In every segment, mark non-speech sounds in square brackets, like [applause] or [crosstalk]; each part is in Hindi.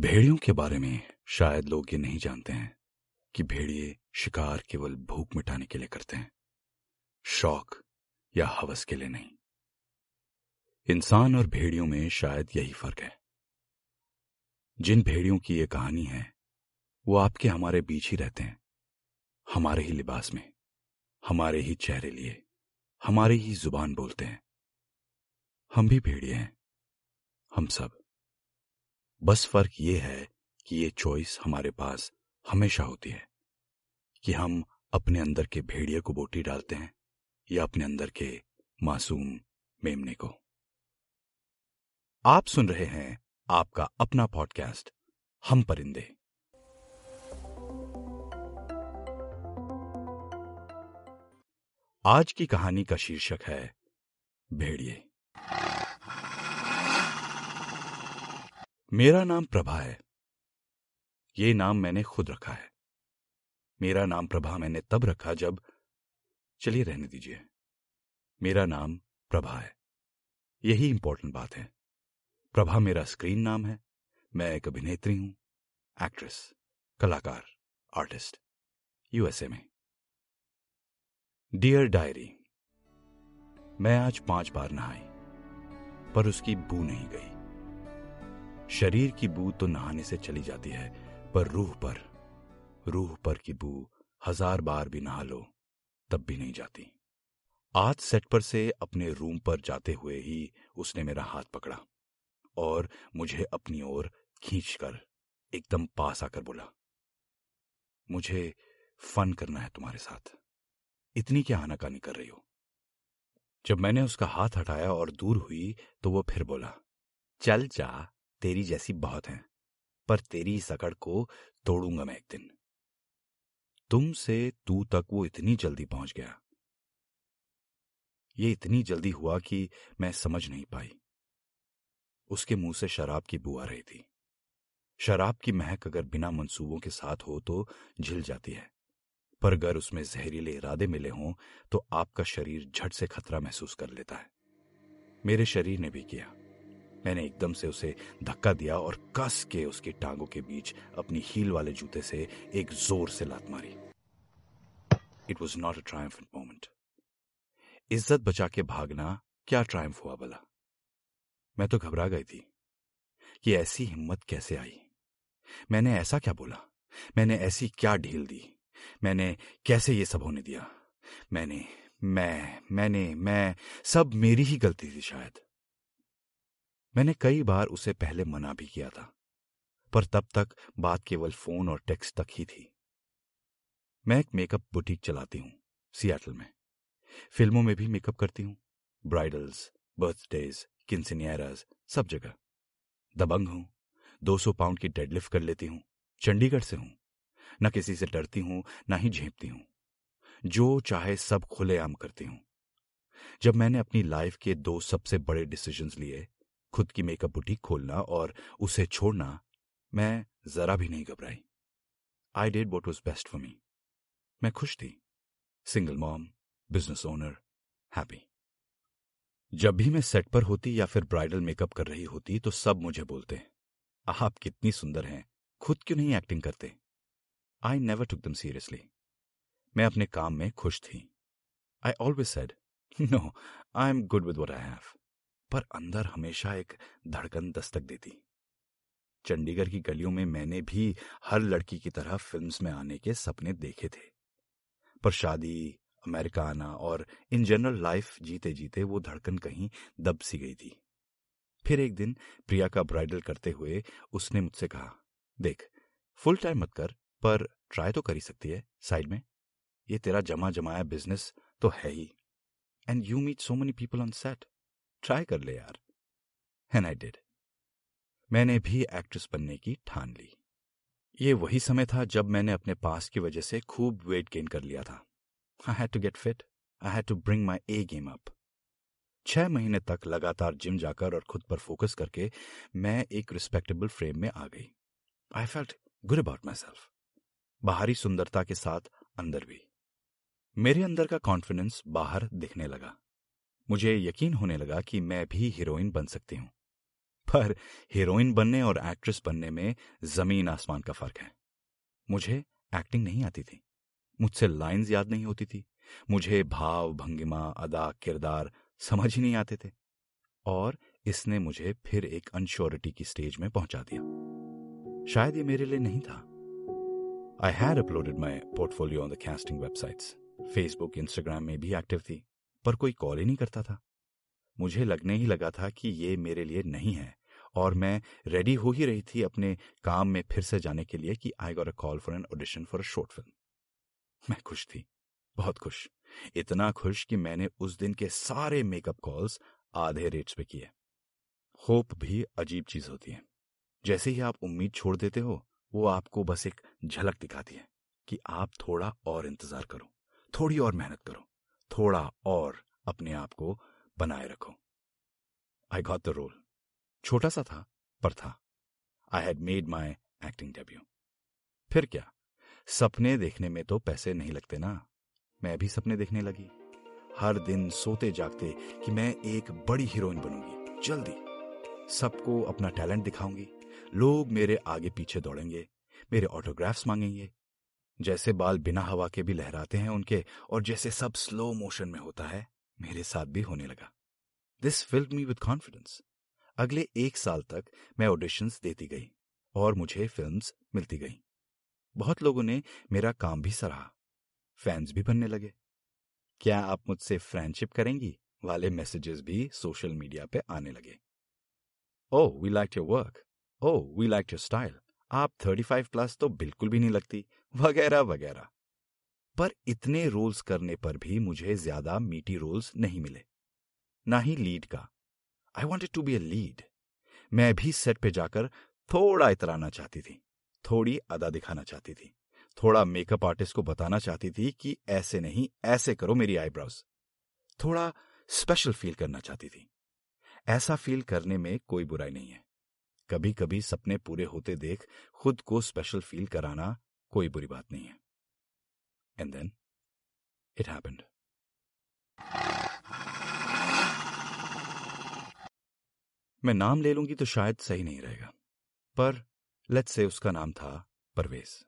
भेड़ियों के बारे में शायद लोग ये नहीं जानते हैं कि भेड़िए शिकार केवल भूख मिटाने के लिए करते हैं, शौक या हवस के लिए नहीं। इंसान और भेड़ियों में शायद यही फ़र्क है। जिन भेड़ियों की ये कहानी है, वो आपके हमारे बीच ही रहते हैं, हमारे ही लिबास में, हमारे ही चेहरे लिए, हमारे ही ज़ुबान बोलते हैं। हम भी भेड़िए हैं, हम सब। बस फ़र्क ये है कि ये चॉइस हमारे पास हमेशा होती है, कि हम अपने अंदर के भेड़िए को बोटी डालते हैं या अपने अंदर के मासूम मेमने को। आप सुन रहे हैं आपका अपना पॉडकास्ट हम परिंदे। आज की कहानी का शीर्षक है, भेड़िए। मेरा नाम प्रभा है। ये नाम मैंने खुद रखा है। मेरा नाम प्रभा मैंने तब रखा जब, चलिए रहने दीजिए। मेरा नाम प्रभा है। यही इंपॉर्टेंट बात है। प्रभा मेरा स्क्रीन नाम है। मैं एक अभिनेत्री हूँ। एक्ट्रेस कलाकार आर्टिस्ट यूएसए में। डियर डायरी मैं आज पाँच बार नहाई, पर उसकी बू नहीं गई। शरीर की बू तो नहाने से चली जाती है, पर रूह पर रूह पर की बू हज़ार बार भी नहा लो, तब भी नहीं जाती। आज सेट पर से अपने रूम पर जाते हुए ही उसने मेरा हाथ पकड़ा और मुझे अपनी ओर खींचकर एकदम पास आकर बोला, मुझे फन करना है तुम्हारे साथ। इतनी क्या आनाकानी कर रही हो? जब मैंने उसका हाथ हटाया और दूर हुई तो वो फिर बोला, चल जा तेरी जैसी बहुत हैं, पर तेरी सकड़ को तोड़ूँगा मैं एक दिन। तुम से तू तक वो इतनी जल्दी पहुँच गया। ये इतनी जल्दी हुआ कि मैं समझ नहीं पाई। उसके मुँह से शराब की बुआ रही थी। शराब की महक अगर बिना मंसूबों के साथ हो तो झिल जाती है, पर अगर उसमें जहरीले इरादे मिले हों तो आपका शरीर झट से खतरा महसूस कर लेता है। मेरे शरीर ने भी किया। मैंने एकदम से उसे धक्का दिया और कस के उसकी टांगों के बीच अपनी हील वाले जूते से एक ज़ोर से लात मारी। It was not a triumph moment इज़्ज़त बचा के भागना क्या ट्रायम्फ हुआ भला? मैं तो घबरा गई थी कि ऐसी हिम्मत कैसे आई। मैंने ऐसा क्या बोला? मैंने ऐसी क्या ढील दी? मैंने कैसे ये सब होने दिया? मैंने, मैं मैंने, मैं, सब मेरी ही गलती थी शायद। मैंने कई बार उसे पहले मना भी किया था, पर तब तक बात केवल फ़ोन और टेक्स्ट तक ही थी। मैं एक मेकअप बुटीक चलाती हूँ सियाटल में। फ़िल्मों में भी मेकअप करती हूँ, ब्राइडल्स, बर्थडेज किन्सिनियराज सब जगह। दबंग हूँ 200 पाउंड की डेडलिफ्ट कर लेती हूँ, चंडीगढ़ से हूँ। न किसी से डरती हूँ, न ही झेपती हूँ। जो चाहे सब खुलेआम करती हूँ। जब मैंने अपनी लाइफ के दो सबसे बड़े डिसीजंस लिए खुद की मेकअप बुटीक खोलना और उसे छोड़ना, मैं जरा भी नहीं घबराई। I did what was best for me मैं खुश थी। Single mom business owner happy जब भी मैं सेट पर होती या फिर ब्राइडल मेकअप कर रही होती तो सब मुझे बोलते, आप कितनी सुंदर हैं। खुद क्यों नहीं एक्टिंग करते? आई नेवर टुक दम सीरियसली मैं अपने काम में खुश थी। I always said no I am good with what I have पर अंदर हमेशा एक धड़कन दस्तक देती। चंडीगढ़ की गलियों में मैंने भी हर लड़की की तरह फिल्म्स में आने के सपने देखे थे। पर शादी, अमेरिका आना और इन जनरल लाइफ जीते जीते वो धड़कन कहीं दब सी गई थी। फिर एक दिन प्रिया का ब्राइडल करते हुए उसने मुझसे कहा, देख, फुल टाइम मत कर, पर ट्राई तो कर ही सकती है, साइड में। ये तेरा जमा जमाया बिज़नेस तो है ही। And you meet so many people on set. Try कर ले यार। एंड आई डिड मैंने भी एक्ट्रेस बनने की ठान ली। ये वही समय था जब मैंने अपने पास की वजह से खूब वेट गेन कर लिया था। I had to get fit I had to bring my A game up छह महीने तक लगातार जिम जाकर और खुद पर फोकस करके मैं एक रिस्पेक्टेबल फ्रेम में आ गई। I felt good about my self बाहरी सुंदरता के साथ अंदर भी। मेरे अंदर का कॉन्फिडेंस बाहर दिखने लगा। मुझे यकीन होने लगा कि मैं भी हीरोइन बन सकती हूँ। पर हीरोइन बनने और एक्ट्रेस बनने में ज़मीन आसमान का फ़र्क है। मुझे एक्टिंग नहीं आती थी। मुझसे लाइंस याद नहीं होती थी। मुझे भाव, भंगिमा, अदा, किरदार समझ ही नहीं आते थे। और इसने मुझे फिर एक अनश्योरिटी की स्टेज में पहुँचा दिया। शायद ये मेरे लिए नहीं था। I had uploaded my portfolio on the casting websites Facebook Instagram में भी एक्टिव थी। पर कोई कॉल ही नहीं करता था। मुझे लगने ही लगा था कि ये मेरे लिए नहीं है और मैं रेडी हो ही रही थी अपने काम में फिर से जाने के लिए कि I got a call for an audition for a short film मैं खुश थी, बहुत खुश। इतना खुश कि मैंने उस दिन के सारे मेकअप कॉल्स आधे रेट्स पे किए। होप भी अजीब चीज़ होती है। जैसे ही आप उम्मीद छोड़ देते हो, वो आपको बस एक झलक दिखाती है कि आप थोड़ा और इंतज़ार करो, थोड़ी और मेहनत करो। थोड़ा और अपने आप को बनाए रखो। आई गॉट द रोल छोटा सा था, पर था। I had made my acting debut फिर क्या? सपने देखने में तो पैसे नहीं लगते ना। मैं भी सपने देखने लगी। हर दिन सोते जागते कि मैं एक बड़ी हीरोइन बनूँगी। जल्दी। सबको अपना टैलेंट दिखाऊँगी। लोग मेरे आगे पीछे दौड़ेंगे। मेरे ऑटोग्राफ्स मांगेंगे। जैसे बाल बिना हवा के भी लहराते हैं उनके, और जैसे सब स्लो मोशन में होता है, मेरे साथ भी होने लगा। This filled me with confidence अगले एक साल तक मैं ऑडिशंस देती गई, और मुझे फिल्म्स मिलती गई। बहुत लोगों ने मेरा काम भी सराहा। फैंस भी बनने लगे। क्या आप मुझसे फ्रेंडशिप करेंगी? वाले मैसेजेस भी सोशल मीडिया पे आने लगे। ओ we like your work oh we like your style आप 35 प्लस तो बिल्कुल भी नहीं लगती। वगैरह वगैरह। पर इतने रोल्स करने पर भी मुझे ज़्यादा मीटी रोल्स नहीं मिले। ना ही लीड का। I wanted to be a lead मैं भी सेट पे जाकर थोड़ा इतराना चाहती थी। थोड़ी अदा दिखाना चाहती थी। थोड़ा मेकअप आर्टिस्ट को बताना चाहती थी कि ऐसे नहीं, ऐसे करो मेरी आईब्रोज थोड़ा स्पेशल फील करना चाहती थी। ऐसा फील करने में कोई बुराई नहीं है। कभी कभी सपने पूरे होते देख खुद को स्पेशल फील कराना कोई बुरी बात नहीं है। एंड देन इट हैपेंड मैं नाम ले लूँगी तो शायद सही नहीं रहेगा। पर लेट्स से उसका नाम था परवेज।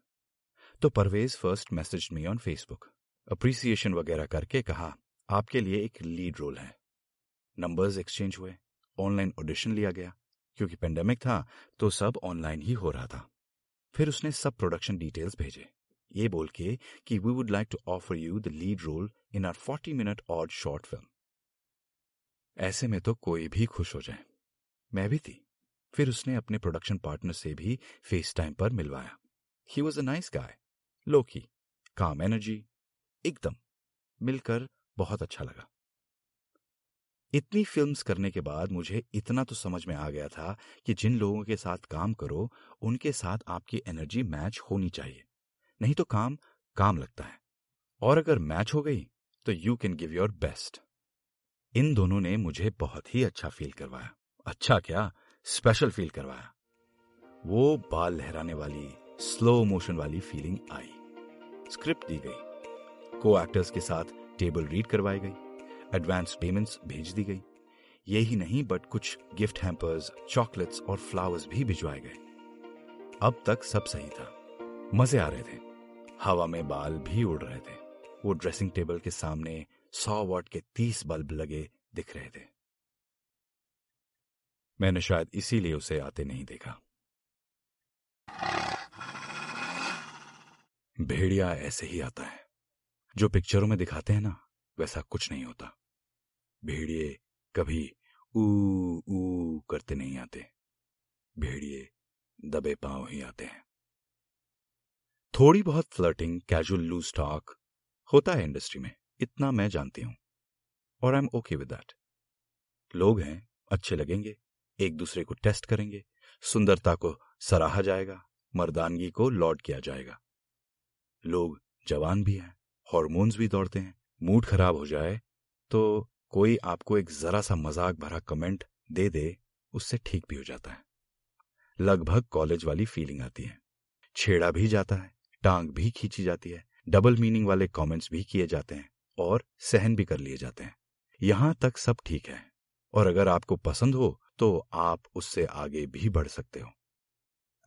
तो Parvez first message me on Facebook appreciation वगैरह करके कहा, आपके लिए एक लीड रोल है। नंबर्स एक्सचेंज हुए। ऑनलाइन ऑडिशन लिया गया। क्योंकि पेंडेमिक था तो सब ऑनलाइन ही हो रहा था। फिर उसने सब प्रोडक्शन डिटेल्स भेजे। ये बोल के कि we would like to offer you the lead role in our forty minute और शॉर्ट फ़िल्म ऐसे में तो कोई भी खुश हो जाए। मैं भी थी। फिर उसने अपने प्रोडक्शन पार्टनर से भी फेस टाइम पर मिलवाया। He was a nice guy लोकी काम एनर्जी एकदम। मिलकर बहुत अच्छा लगा। इतनी फिल्म्स करने के बाद मुझे इतना तो समझ में आ गया था कि जिन लोगों के साथ काम करो, उनके साथ आपकी एनर्जी मैच होनी चाहिए। नहीं तो काम काम लगता है। और अगर मैच हो गई तो you can give your best in दोनों ने मुझे बहुत ही अच्छा फील करवाया। अच्छा क्या? स्पेशल फील करवाया। वो बाल लहराने वाली स्लो मोशन वाली फीलिंग आई। स्क्रिप्ट दी गई। को एक्टर्स के साथ टेबल रीड करवाई गई। एडवांस पेमेंट्स भेज दी गई। यही नहीं बट कुछ गिफ्ट हैम्पर्स चॉकलेट्स और फ्लावर्स भी भिजवाए गए। अब तक सब सही था। मज़े आ रहे थे। हवा में बाल भी उड़ रहे थे। वो ड्रेसिंग टेबल के सामने सौ वॉट के तीस बल्ब लगे दिख रहे थे। मैंने शायद इसीलिए उसे आते नहीं देखा। भेड़िया ऐसे ही आता है। जो पिक्चरों में दिखाते हैं ना, वैसा कुछ नहीं होता। भेड़िए कभी ऊ ऊ करते नहीं आते। भेड़िए दबे पाँव ही आते हैं। थोड़ी बहुत फ्लर्टिंग कैजुअल लूज टॉक होता है इंडस्ट्री में, इतना मैं जानती हूँ। और I am okay with that लोग हैं, अच्छे लगेंगे, एक दूसरे को टेस्ट करेंगे, सुंदरता को सराहा जाएगा, मर्दानगी को लॉड किया जाएगा। लोग जवान भी हैं हॉर्मोन्स भी दौड़ते हैं मूड खराब हो जाए तो कोई आपको एक जरा सा मज़ाक भरा कमेंट दे दे, उससे ठीक भी हो जाता है। लगभग कॉलेज वाली फीलिंग आती है। छेड़ा भी जाता है, टांग भी खींची जाती है डबल मीनिंग वाले कमेंट्स भी किए जाते हैं और सहन भी कर लिए जाते हैं। यहाँ तक सब ठीक है और अगर आपको पसंद हो तो आप उससे आगे भी बढ़ सकते हो।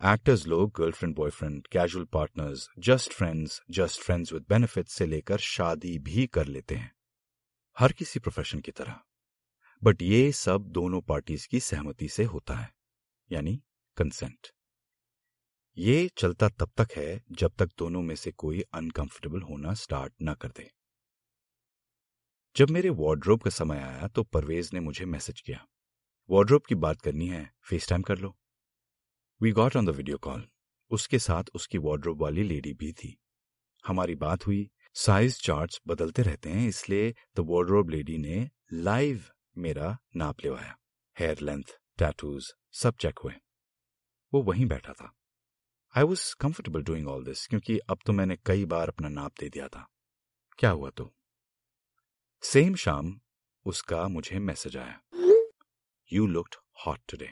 एक्टर्स लोग girlfriend boyfriend casual partners just friends just friends with benefit से लेकर शादी भी कर लेते हैं। हर किसी प्रोफेशन की तरह। बट ये सब दोनों पार्टीज़ की सहमति से होता है, यानी कंसेंट ये चलता तब तक है जब तक दोनों में से कोई अनकंफर्टेबल होना स्टार्ट ना कर दे। जब मेरे वार्ड्रोब का समय आया तो परवेज ने मुझे मैसेज किया। वार्ड्रोब की बात करनी है फेस टाइम कर लो। We got on the video call उसके साथ उसकी वार्ड्रोब वाली लेडी भी थी। हमारी बात हुई साइज़ चार्ट्स बदलते रहते हैं, इसलिए द वार्ड्रोब लेडी ने लाइव मेरा नाप लेवाया। हेयर लेंथ टैटूज सब चेक हुए। वो वहीं बैठा था। I was comfortable doing all this क्योंकि अब तो मैंने कई बार अपना नाप दे दिया था। क्या हुआ तो? सेम शाम उसका मुझे मैसेज आया। यू लुक्ड हॉट टुडे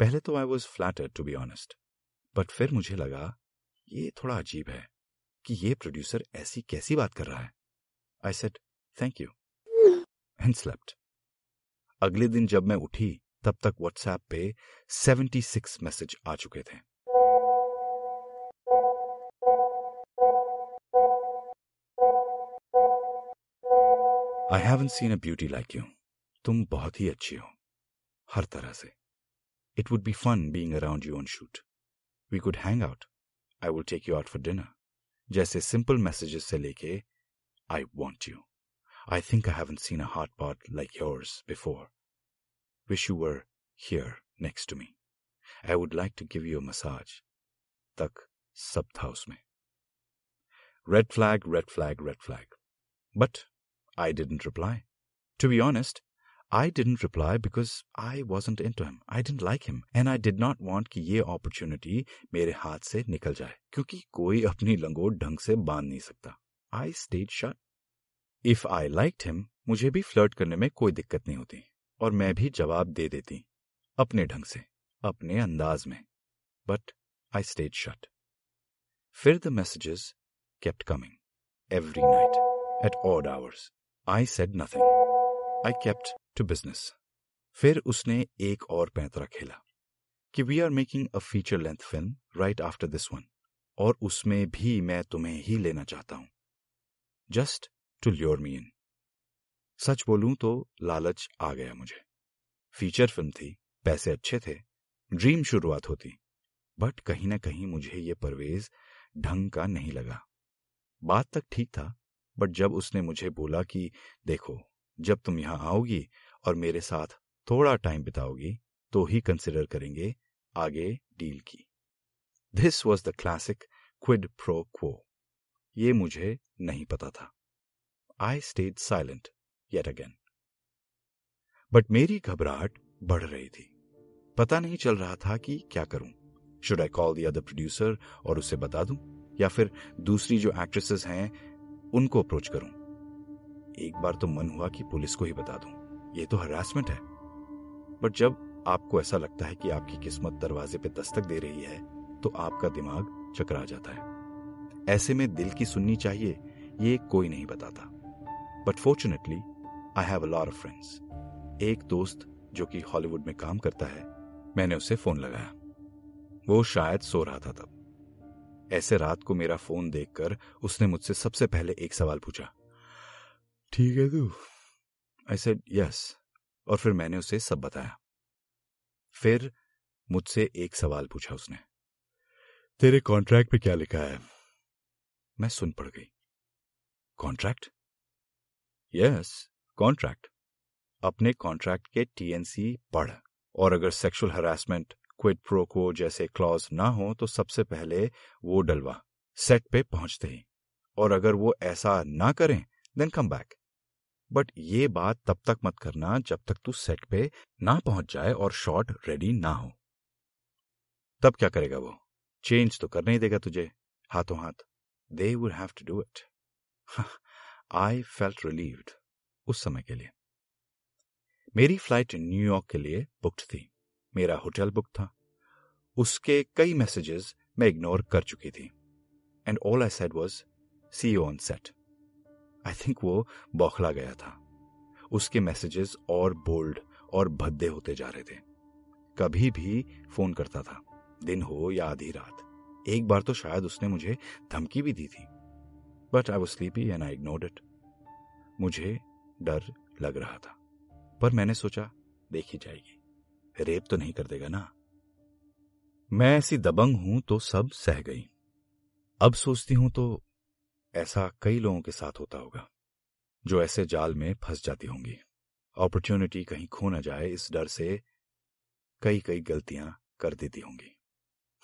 पहले तो I was flattered to be honest but फिर मुझे लगा, ये थोड़ा अजीब है। कि ये प्रोड्यूसर ऐसी कैसी बात कर रहा है। I said thank you and slept अगले दिन जब मैं उठी, तब तक व्हाट्सएप पे 76 मैसेज आ चुके थे। I haven't seen a beauty like you तुम बहुत ही अच्छी हो। हर तरह से। It would be fun being around you on shoot we could hang out I will take you out for dinner जैसे सिंपल मैसेजेस से लेके I want you I think I haven't seen a heart part like yours before wish you were here next to me I would like to give you massage तक सब था उसमें red flag red flag red flag but I didn't reply. To be honest, I didn't reply because I wasn't into him. I didn't like him. And I did not want कि ये opportunity मेरे हाथ से निकल जाए क्योंकि कोई अपनी लंगोट ढंग से बांध नहीं सकता I stayed shut. If I liked him, मुझे भी फ्लर्ट करने में कोई दिक्कत नहीं होती और मैं भी जवाब दे देती अपने ढंग से अपने अंदाज में बट आई स्टेड शट फिर the messages kept coming every night at odd hours I said nothing I kept to business फिर उसने एक और पैंतरा खेला कि we are making a feature length film right after this one और उसमें भी मैं तुम्हें ही लेना चाहता हूँ। Just to lure me in सच बोलूँ तो लालच आ गया मुझे। फीचर फ़िल्म थी, पैसे अच्छे थे ड्रीम शुरुआत होती बट कहीं ना कहीं मुझे ये परवेज ढंग का नहीं लगा। बात तक ठीक था बट जब उसने मुझे बोला कि, देखो, जब तुम यहाँ आओगी और मेरे साथ थोड़ा टाइम बिताओगी तो ही कंसिडर करेंगे आगे डील की। This was the classic quid pro quo ये मुझे नहीं पता था। I stayed silent yet again but मेरी घबराहट बढ़ रही थी। पता नहीं चल रहा था कि क्या करूँ। Should I call the other producer और उसे बता दूँ? या फिर दूसरी जो एक्ट्रेसेस हैं, उनको अप्रोच करूँ? एक बार तो मन हुआ कि पुलिस को ही बता दूँ। ये तो हरासमेंट है। बट जब आपको ऐसा लगता है कि आपकी किस्मत दरवाजे पे दस्तक दे रही है तो आपका दिमाग चकरा जाता है। ऐसे में दिल की सुननी चाहिए, ये कोई नहीं बताता। But fortunately I have lot of friends एक दोस्त जो कि हॉलीवुड में काम करता है, मैंने उसे फ़ोन लगाया। वो शायद सो रहा था तब। ऐसे रात को मेरा फ़ोन देखकर उसने मुझसे सबसे पहले एक सवाल पूछा। ठीक है तू? आई सेड यस और फिर मैंने उसे सब बताया। फिर मुझसे एक सवाल पूछा उसने। तेरे कॉन्ट्रैक्ट पे क्या लिखा है? मैं सुन पड़ गई। कॉन्ट्रैक्ट यस कॉन्ट्रैक्ट अपने कॉन्ट्रैक्ट के टीएनसी पढ़ और अगर सेक्सुअल हरासमेंट क्विड प्रोको जैसे क्लॉज ना हो तो सबसे पहले वो डलवा। सेट पे पहुँचते ही। और अगर वो ऐसा ना करें देन कम बैक बट ये बात तब तक मत करना जब तक तू सेट पे ना पहुँच जाए और शॉट रेडी ना हो। तब क्या करेगा वो? चेंज तो कर नहीं देगा तुझे, हाथों हाथ। They would have to do it I felt relieved उस समय के लिए। मेरी फ़्लाइट न्यूयॉर्क के लिए बुक्ड थी। मेरा होटल बुक था। उसके कई मैसेजेस मैं इग्नोर कर चुकी थी। And all I said was see on set I think वो बौखला गया था। उसके मैसेजेस और बोल्ड और भद्दे होते जा रहे थे। कभी भी फ़ोन करता था। दिन हो या आधी रात। एक बार तो शायद उसने मुझे धमकी भी दी थी। But I was sleepy and I ignored it मुझे डर लग रहा था। पर मैंने सोचा, देखी जाएगी। रेप तो नहीं कर देगा ना। मैं ऐसी दबंग हूँ तो सब सह गई। अब सोचती हूँ तो ऐसा कई लोगों के साथ होता होगा, जो ऐसे जाल में फंस जाती होंगी। अपॉर्चुनिटी कहीं खो ना जाए, इस डर से कई कई गलतियाँ कर देती होंगी।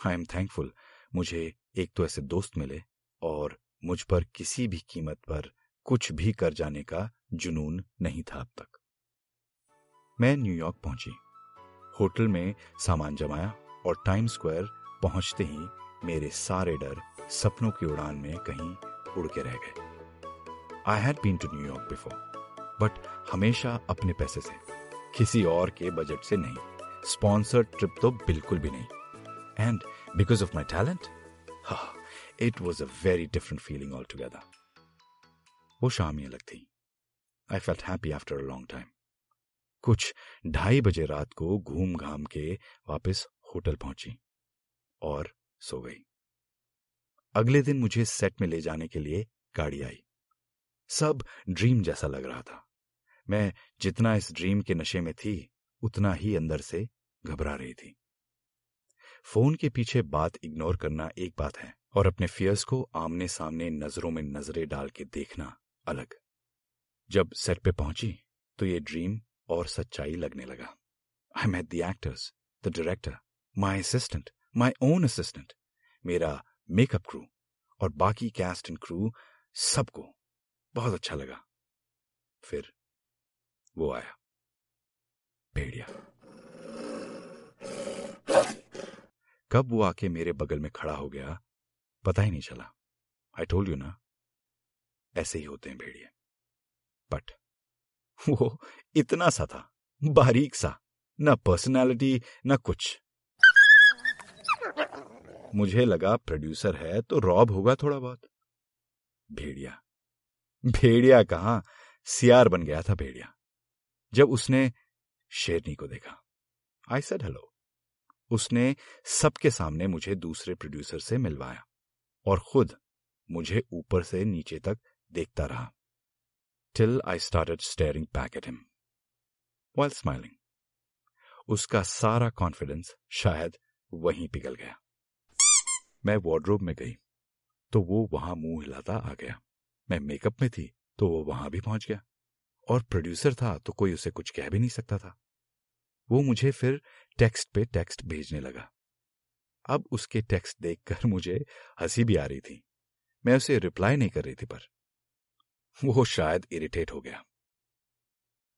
आई एम थैंकफुल मुझे एक तो ऐसे दोस्त मिले और मुझ पर किसी भी कीमत पर कुछ भी कर जाने का जुनून नहीं था अब तक। मैं न्यूयॉर्क पहुँची। होटल में सामान जमाया और टाइम स्क्वायर पहुँचते ही मेरे सारे डर सपनों की उड़ान में कहीं उड़ के रह गए। I had been to New York before but हमेशा अपने पैसे से, किसी और के बजट से नहीं। स्पॉन्सर ट्रिप तो बिल्कुल भी नहीं। And because of my talent it was a very different feeling all together वो शाम ही अलग थी। I felt happy after a long time कुछ ढाई बजे रात को घूम घाम के वापस होटल पहुँची और सो गई। अगले दिन मुझे सेट में ले जाने के लिए गाड़ी आई। सब ड्रीम जैसा लग रहा था। मैं जितना इस ड्रीम के नशे में थी, उतना ही अंदर से घबरा रही थी। फ़ोन के पीछे बात इग्नोर करना एक बात है और अपने फियर्स को आमने सामने नज़रों में नज़रें डाल के देखना अलग। जब सेट पे पहुँची तो ये ड्रीम और सच्चाई लगने लगा। I met the actors the director my assistant my own assistant मेरा मेकअप क्रू और बाकी कैस्ट एंड क्रू सबको बहुत अच्छा लगा। फिर वो आया। भेड़िया। कब वो आके मेरे बगल में खड़ा हो गया, पता ही नहीं चला। आई टोल्ड यू ना। ऐसे ही होते हैं भेड़िए। बट वो इतना सा था, बारीक सा। न पर्सनालिटी ना कुछ। मुझे लगा प्रोड्यूसर है तो रॉब होगा थोड़ा बहुत। भेड़िया। भेड़िया कहा? सियार बन गया था भेड़िया। जब उसने शेरनी को देखा। आई सेड हेलो उसने सबके सामने मुझे दूसरे प्रोड्यूसर से मिलवाया और खुद मुझे ऊपर से नीचे तक देखता रहा। Till I started staring back at him while smiling उसका सारा कॉन्फिडेंस शायद वहीं पिघल गया। मैं वार्ड्रोब में गई तो वो वहाँ मुँह हिलाता आ गया। मैं मेकअप में थी तो वो वहाँ भी पहुँच गया। और प्रोड्यूसर था तो कोई उसे कुछ कह भी नहीं सकता था। वो मुझे फिर टेक्स्ट पे टेक्स्ट भेजने लगा। अब उसके टेक्स्ट देखकर [laughs] मुझे हँसी भी आ रही थी। मैं उसे रिप्लाई नहीं कर रही थी पर [laughs] वो शायद इरिटेट हो गया।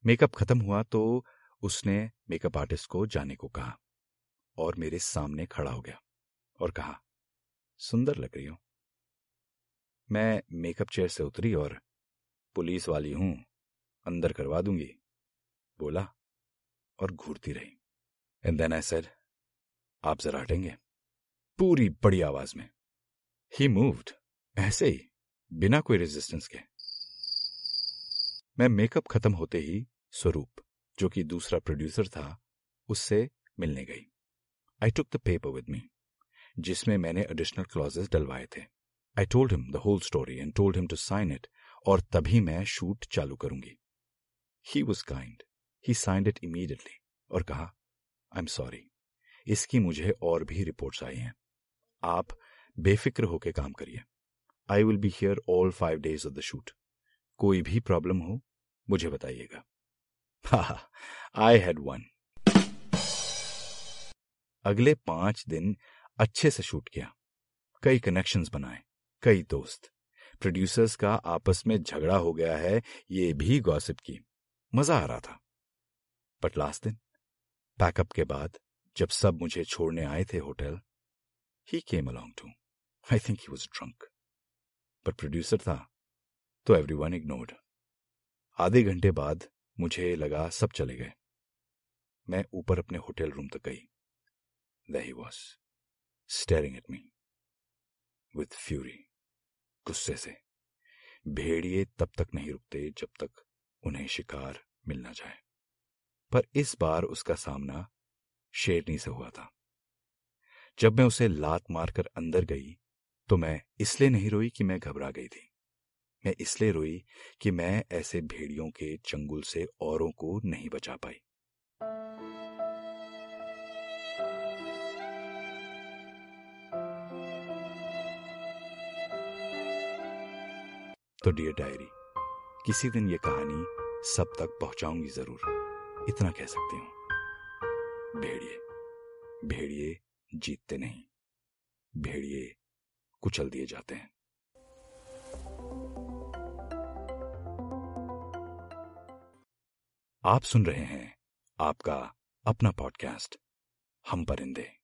मेकअप खत्म हुआ तो उसने मेकअप आर्टिस्ट को जाने को कहा और मेरे सामने खड़ा हो गया और कहा सुंदर लग रही हो। मैं मेकअप चेयर से उतरी और पुलिस वाली हूँ, अंदर करवा दूँगी, बोला और घूरती रही। एंड देन आई सेड आप जरा हटेंगे। पूरी बड़ी आवाज़ में। ही मूव्ड ऐसे ही, बिना कोई रेजिस्टेंस के। मैं मेकअप खत्म होते ही स्वरूप, जो कि दूसरा प्रोड्यूसर था, उससे मिलने गई। I took the paper with me जिसमें मैंने एडिशनल क्लॉजेस डलवाए थे। I told him the whole story and told him to sign it और तभी मैं शूट चालू करूँगी। He was kind he signed it immediately और कहा आई एम सॉरी इसकी मुझे और भी रिपोर्ट्स आई हैं। आप बेफिक्र होकर काम करिए। I will be here all five days of the shoot कोई भी प्रॉब्लम हो, मुझे बताइएगा। आई हैड वन अगले पाँच दिन अच्छे से शूट किया। कई कनेक्शंस बनाए, कई दोस्त। प्रोड्यूसर्स का आपस में झगड़ा हो गया है, ये भी गॉसिप की। मज़ा आ रहा था। बट लास्ट दिन पैकअप के बाद, जब सब मुझे छोड़ने आए थे hotel he came along too I think he was drunk but producer था तो एवरी वन इग्नोर्ड आधे घंटे बाद, मुझे लगा सब चले गए। मैं ऊपर अपने होटल रूम तक गई। He was staring at me with fury, गुस्से से। भेड़िए तब तक नहीं रुकते जब तक उन्हें शिकार मिल ना जाए। पर इस बार उसका सामना शेरनी से हुआ था। जब मैं उसे लात मारकर अंदर गई तो मैं इसलिए नहीं रोई कि मैं घबरा गई थी। मैं इसलिए रोई कि मैं ऐसे भेड़ियों के चंगुल से औरों को नहीं बचा पाई। तो डियर डायरी, किसी दिन ये कहानी सब तक पहुंचाऊँगी ज़रूर। इतना कह सकती हूँ। भेड़िए भेड़िए जीतते नहीं, भेड़िए कुचल दिए जाते हैं। आप सुन रहे हैं आपका अपना पॉडकास्ट, हम परिंदे।